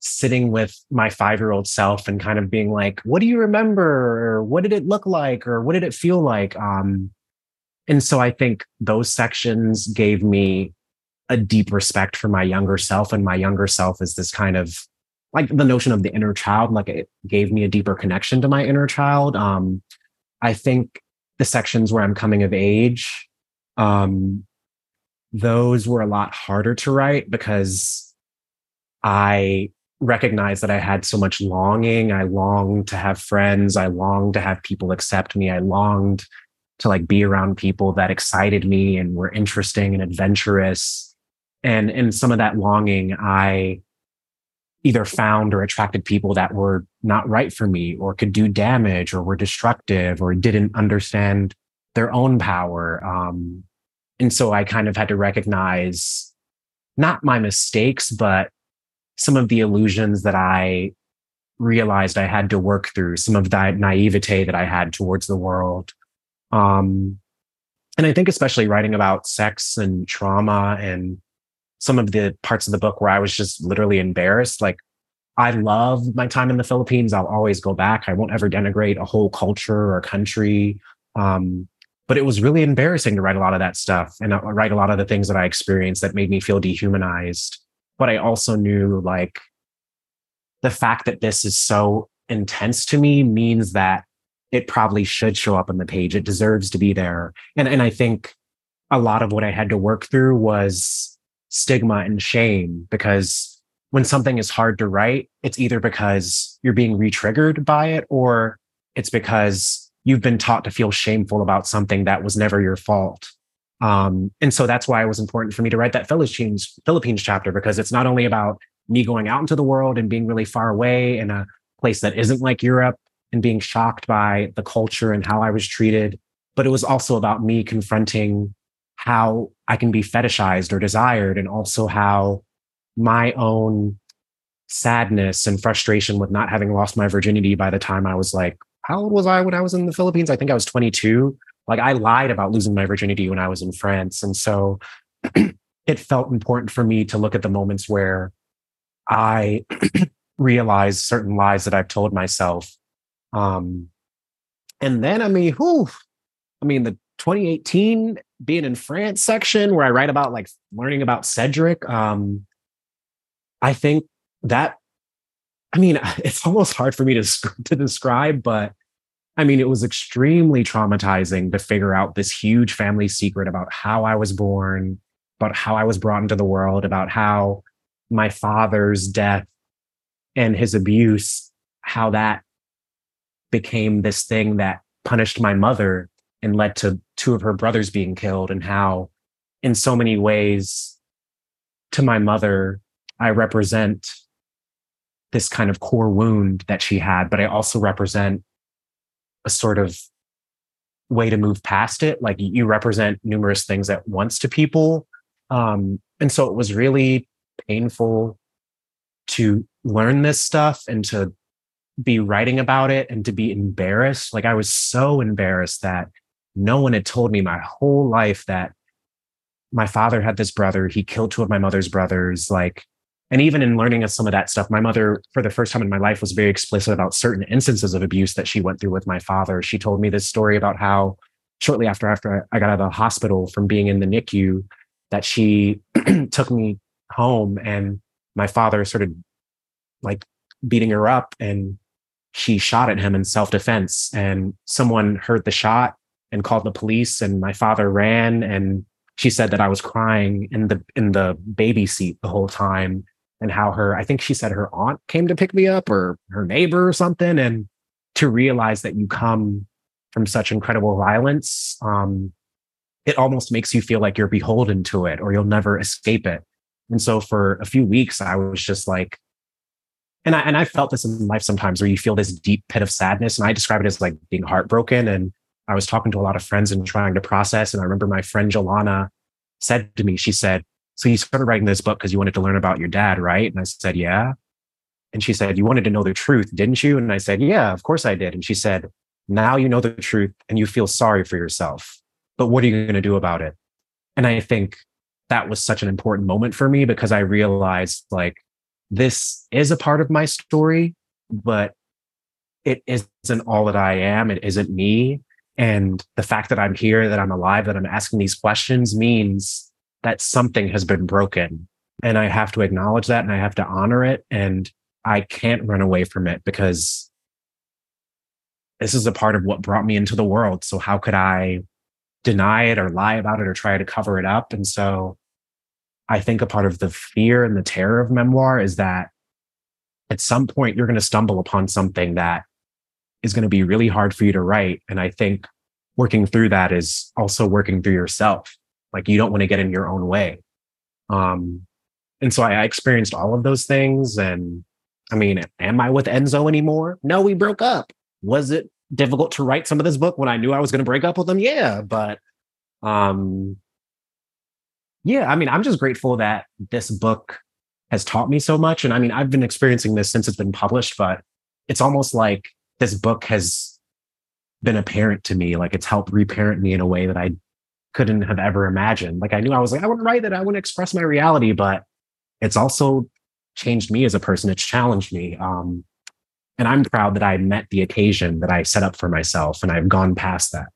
Speaker 2: sitting with my five year old self and kind of being like, what do you remember? Or what did it look like? Or what did it feel like? Um, and so I think those sections gave me a deep respect for my younger self. And my younger self is this kind of like the notion of the inner child, like it gave me a deeper connection to my inner child. Um, I think the sections where I'm coming of age, um, those were a lot harder to write because I recognized that I had so much longing. I longed to have friends. I longed to have people accept me. I longed to like be around people that excited me and were interesting and adventurous. And in some of that longing, I either found or attracted people that were not right for me or could do damage or were destructive or didn't understand their own power. Um, and so I kind of had to recognize not my mistakes, but some of the illusions that I realized I had to work through, some of that naivete that I had towards the world. Um, and I think especially writing about sex and trauma and some of the parts of the book where I was just literally embarrassed. Like, I love my time in the Philippines. I'll always go back. I won't ever denigrate a whole culture or country. Um, but it was really embarrassing to write a lot of that stuff and uh, write a lot of the things that I experienced that made me feel dehumanized. But I also knew like the fact that this is so intense to me means that it probably should show up on the page. It deserves to be there. And, and I think a lot of what I had to work through was stigma and shame because when something is hard to write, it's either because you're being re-triggered by it or it's because you've been taught to feel shameful about something that was never your fault. Um, and so that's why it was important for me to write that Philippines, Philippines chapter because it's not only about me going out into the world and being really far away in a place that isn't like Europe and being shocked by the culture and how I was treated, but it was also about me confronting how I can be fetishized or desired, and also how my own sadness and frustration with not having lost my virginity by the time I was like, how old was I when I was in the Philippines? I think I was 22. Like I lied about losing my virginity when I was in France. And so it felt important for me to look at the moments where I realized certain lies that I've told myself. Um, and then, I mean, who, I mean, the 2018 being in France section where I write about like learning about Cedric. Um, I think that, I mean, it's almost hard for me to, to describe, but I mean, it was extremely traumatizing to figure out this huge family secret about how I was born, about how I was brought into the world, about how my father's death and his abuse, how that became this thing that punished my mother and led to two of her brothers being killed and how in so many ways to my mother i represent this kind of core wound that she had but i also represent a sort of way to move past it. Like you represent numerous things at once to people. Um, and so it was really painful to learn this stuff and to be writing about it and to be embarrassed like i was so embarrassed that no one had told me my whole life that my father had this brother. He killed two of my mother's brothers. Like, and even in learning some of that stuff, my mother, for the first time in my life, was very explicit about certain instances of abuse that she went through with my father. She told me this story about how shortly after after I got out of the hospital from being in the NICU, that she took me home and my father started like beating her up and she shot at him in self-defense and someone heard the shot and called the police and my father ran and she said that I was crying in the in the baby seat the whole time and how her I think she said her aunt came to pick me up or her neighbor or something and to realize that you come from such incredible violence um it almost makes you feel like you're beholden to it or you'll never escape it. And so for a few weeks I was just like and I and I felt this in life sometimes where you feel this deep pit of sadness and I describe it as like being heartbroken and I was talking to a lot of friends and trying to process. And I remember my friend Jolana said to me, she said, So you started writing this book because you wanted to learn about your dad, right? And I said, Yeah. And she said, You wanted to know the truth, didn't you? And I said, Yeah, of course I did. And she said, Now you know the truth and you feel sorry for yourself. But what are you going to do about it? And I think that was such an important moment for me because I realized like this is a part of my story, but it isn't all that I am. It isn't me. And the fact that I'm here, that I'm alive, that I'm asking these questions means that something has been broken. And I have to acknowledge that and I have to honor it. And I can't run away from it because this is a part of what brought me into the world. So how could I deny it or lie about it or try to cover it up? And so I think a part of the fear and the terror of memoir is that at some point you're going to stumble upon something that is going to be really hard for you to write. And I think working through that is also working through yourself. Like you don't want to get in your own way. Um, and so I, I experienced all of those things. And I mean, am I with Enzo anymore? No, we broke up. Was it difficult to write some of this book when I knew I was going to break up with him? Yeah, but um, yeah, I mean, I'm just grateful that this book has taught me so much. And I mean, I've been experiencing this since it's been published, but it's almost like this book has been a parent to me. Like it's helped reparent me in a way that I couldn't have ever imagined. Like I knew I was like, I wouldn't write it, I wouldn't express my reality, but it's also changed me as a person. It's challenged me. Um, and I'm proud that I met the occasion that I set up for myself and I've gone past that.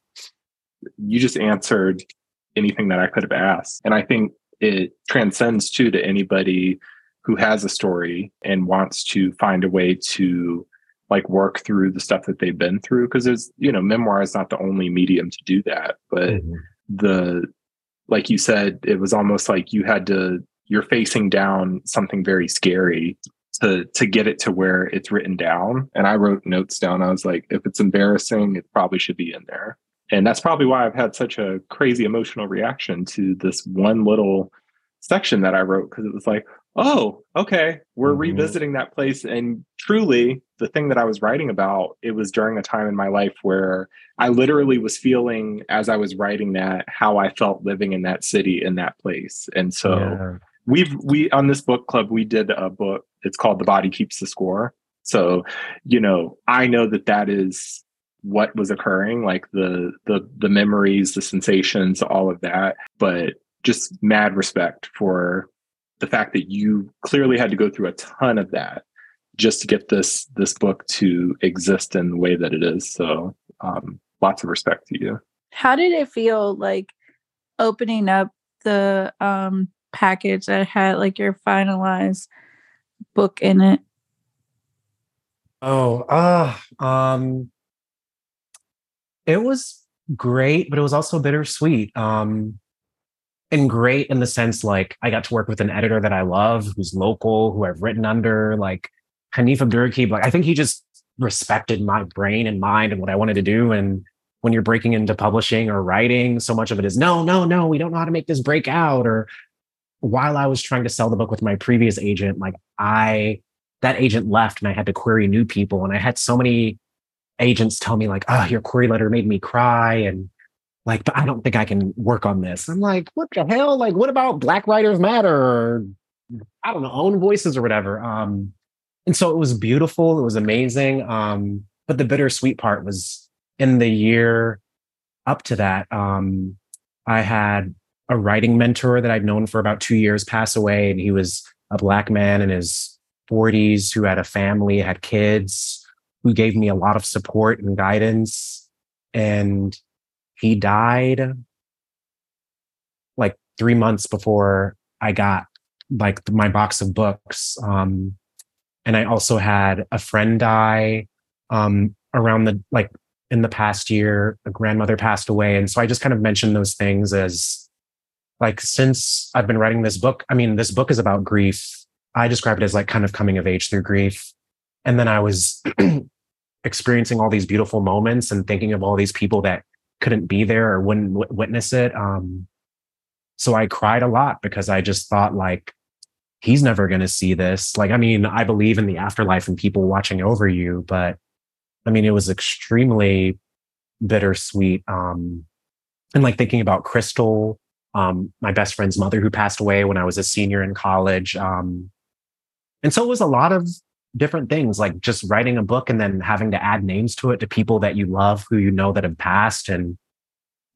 Speaker 1: You just answered anything that I could have asked. And I think it transcends too to anybody who has a story and wants to find a way to like work through the stuff that they've been through because there's you know memoir is not the only medium to do that but mm-hmm. the like you said it was almost like you had to you're facing down something very scary to to get it to where it's written down and i wrote notes down i was like if it's embarrassing it probably should be in there and that's probably why i've had such a crazy emotional reaction to this one little section that i wrote because it was like oh, okay, we're mm-hmm. revisiting that place. And truly, the thing that I was writing about, it was during a time in my life where I literally was feeling, as I was writing that, how I felt living in that city, in that place. And so yeah. we've, we, on this book club, we did a book, it's called The Body Keeps the Score. So, you know, I know that that is what was occurring like the the the memories the sensations all of that but just mad respect for the fact that you clearly had to go through a ton of that just to get this this book to exist in the way that it is. So um, lots of respect to you.
Speaker 4: How did it feel like opening up the um, package that had like your finalized book in it?
Speaker 2: Oh, ah, uh, um, it was great, but it was also bittersweet. Um, and great in the sense like I got to work with an editor that I love, who's local, who I've written under, like Hanif Abdurraqib. Like I think he just respected my brain and mind and what I wanted to do. And when you're breaking into publishing or writing, so much of it is no, no, no, we don't know how to make this break out. Or while I was trying to sell the book with my previous agent, like I that agent left and I had to query new people. And I had so many agents tell me, like, oh, your query letter made me cry. And like, but I don't think I can work on this. I'm like, what the hell? Like, what about Black Writers Matter or I don't know, own voices or whatever. Um, and so it was beautiful. It was amazing. Um, but the bittersweet part was in the year up to that. Um, I had a writing mentor that I'd known for about two years pass away, and he was a black man in his 40s who had a family, had kids, who gave me a lot of support and guidance. And he died like three months before I got like my box of books. Um, and I also had a friend die um, around the like in the past year. A grandmother passed away. And so I just kind of mentioned those things as like, since I've been writing this book, I mean, this book is about grief. I describe it as like kind of coming of age through grief. And then I was experiencing all these beautiful moments and thinking of all these people that couldn't be there or wouldn't w- witness it. Um, so I cried a lot because I just thought like, he's never going to see this. Like, I mean, I believe in the afterlife and people watching over you, but I mean, it was extremely bittersweet. Um, and like thinking about Crystal, um, my best friend's mother who passed away when I was a senior in college. Um, and so it was a lot of different things, like just writing a book and then having to add names to it to people that you love who you know that have passed and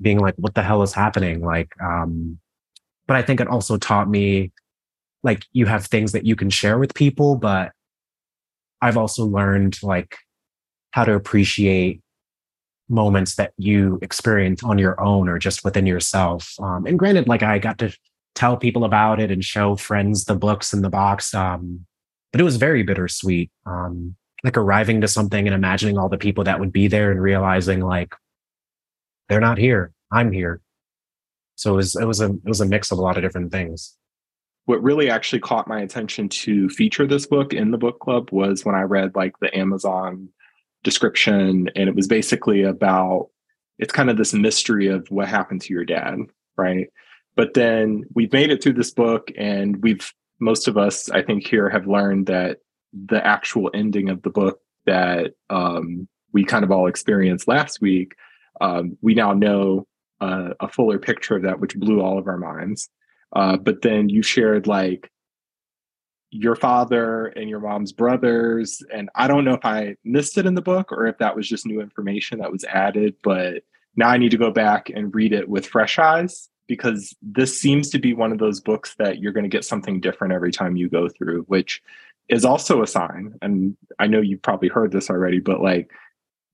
Speaker 2: being like, what the hell is happening? Like, um, but I think it also taught me like you have things that you can share with people, but I've also learned like how to appreciate moments that you experience on your own or just within yourself. Um, and granted, like I got to tell people about it and show friends the books in the box. Um, but it was very bittersweet. Um, like arriving to something and imagining all the people that would be there and realizing like they're not here. I'm here. So it was it was a it was a mix of a lot of different things
Speaker 1: what really actually caught my attention to feature this book in the book club was when I read like the Amazon description and it was basically about it's kind of this mystery of what happened to your dad, right? But then we've made it through this book and we've most of us I think here have learned that the actual ending of the book that um, we kind of all experienced last week, um, we now know uh, a fuller picture of that, which blew all of our minds. Uh, but then you shared like your father and your mom's brothers. And I don't know if I missed it in the book or if that was just new information that was added, but now I need to go back and read it with fresh eyes because this seems to be one of those books that you're going to get something different every time you go through, which is also a sign. And I know you've probably heard this already, but like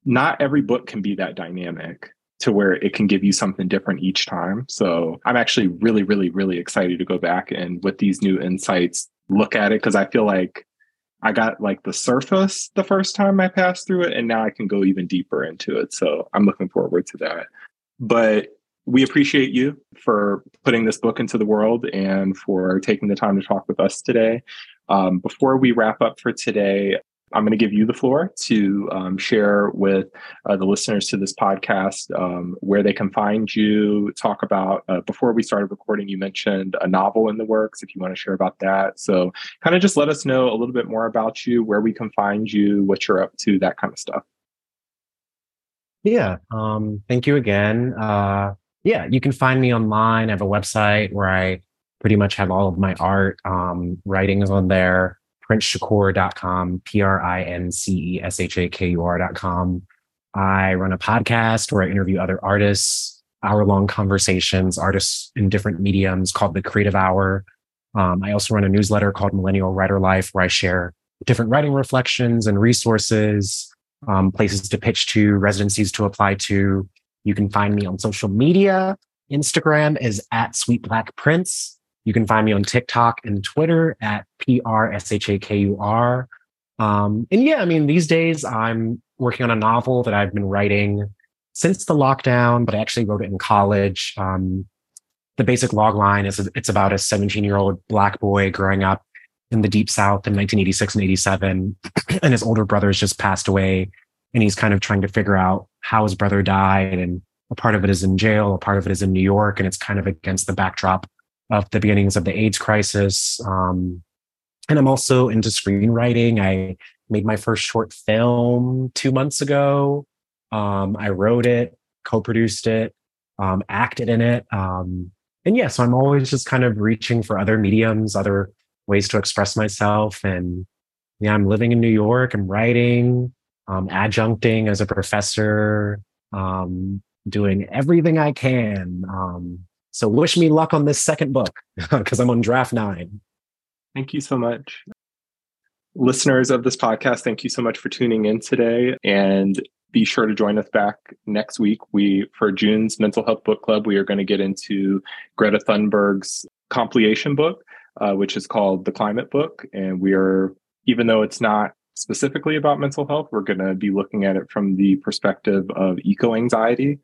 Speaker 1: not every book can be that dynamic to where it can give you something different each time. So I'm actually really, really, really excited to go back and with these new insights, look at it because I feel like I got like the surface the first time I passed through it, and now I can go even deeper into it. So I'm looking forward to that. But we appreciate you for putting this book into the world and for taking the time to talk with us today. Um, before we wrap up for today, I'm going to give you the floor to um, share with uh, the listeners to this podcast um, where they can find you. Talk about, uh, before we started recording, you mentioned a novel in the works, if you want to share about that. So, kind of just let us know a little bit more about you, where we can find you, what you're up to, that kind of stuff.
Speaker 2: Yeah. Um, thank you again. Uh, yeah, you can find me online. I have a website where I pretty much have all of my art, um, writings on there princeshakur.com, P R I N C E S H A K U R.com. I run a podcast where I interview other artists, hour long conversations, artists in different mediums called The Creative Hour. Um, I also run a newsletter called Millennial Writer Life where I share different writing reflections and resources, um, places to pitch to, residencies to apply to. You can find me on social media. Instagram is at Sweet Black Prince. You can find me on TikTok and Twitter at P R S H A K U R. Um, and yeah, I mean, these days I'm working on a novel that I've been writing since the lockdown, but I actually wrote it in college. Um, the basic log line is it's about a 17 year old black boy growing up in the deep south in 1986 and 87 and his older brother has just passed away and he's kind of trying to figure out how his brother died and a part of it is in jail a part of it is in new york and it's kind of against the backdrop of the beginnings of the AIDS crisis. Um, and I'm also into screenwriting. I made my first short film two months ago. Um, I wrote it, co-produced it, um, acted in it. Um, and yeah, so I'm always just kind of reaching for other mediums, other ways to express myself. And yeah, I'm living in New York. I'm writing, um, adjuncting as a professor, um, doing everything I can. Um, so wish me luck on this second book because I'm on draft nine.
Speaker 1: Thank you so much. Listeners of this podcast, thank you so much for tuning in today. And be sure to join us back next week. We for June's mental health book club, we are going to get into Greta Thunberg's compilation book, uh, which is called The Climate Book. And we are, even though it's not specifically about mental health. We're going to be looking at it from the perspective of eco anxiety.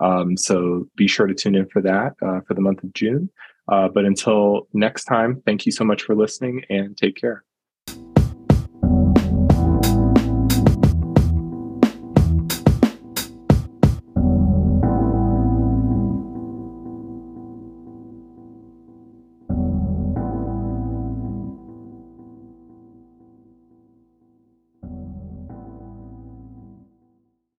Speaker 1: Um, so be sure to tune in for that uh, for the month of June. Uh, but until next time, thank you so much for listening and take care.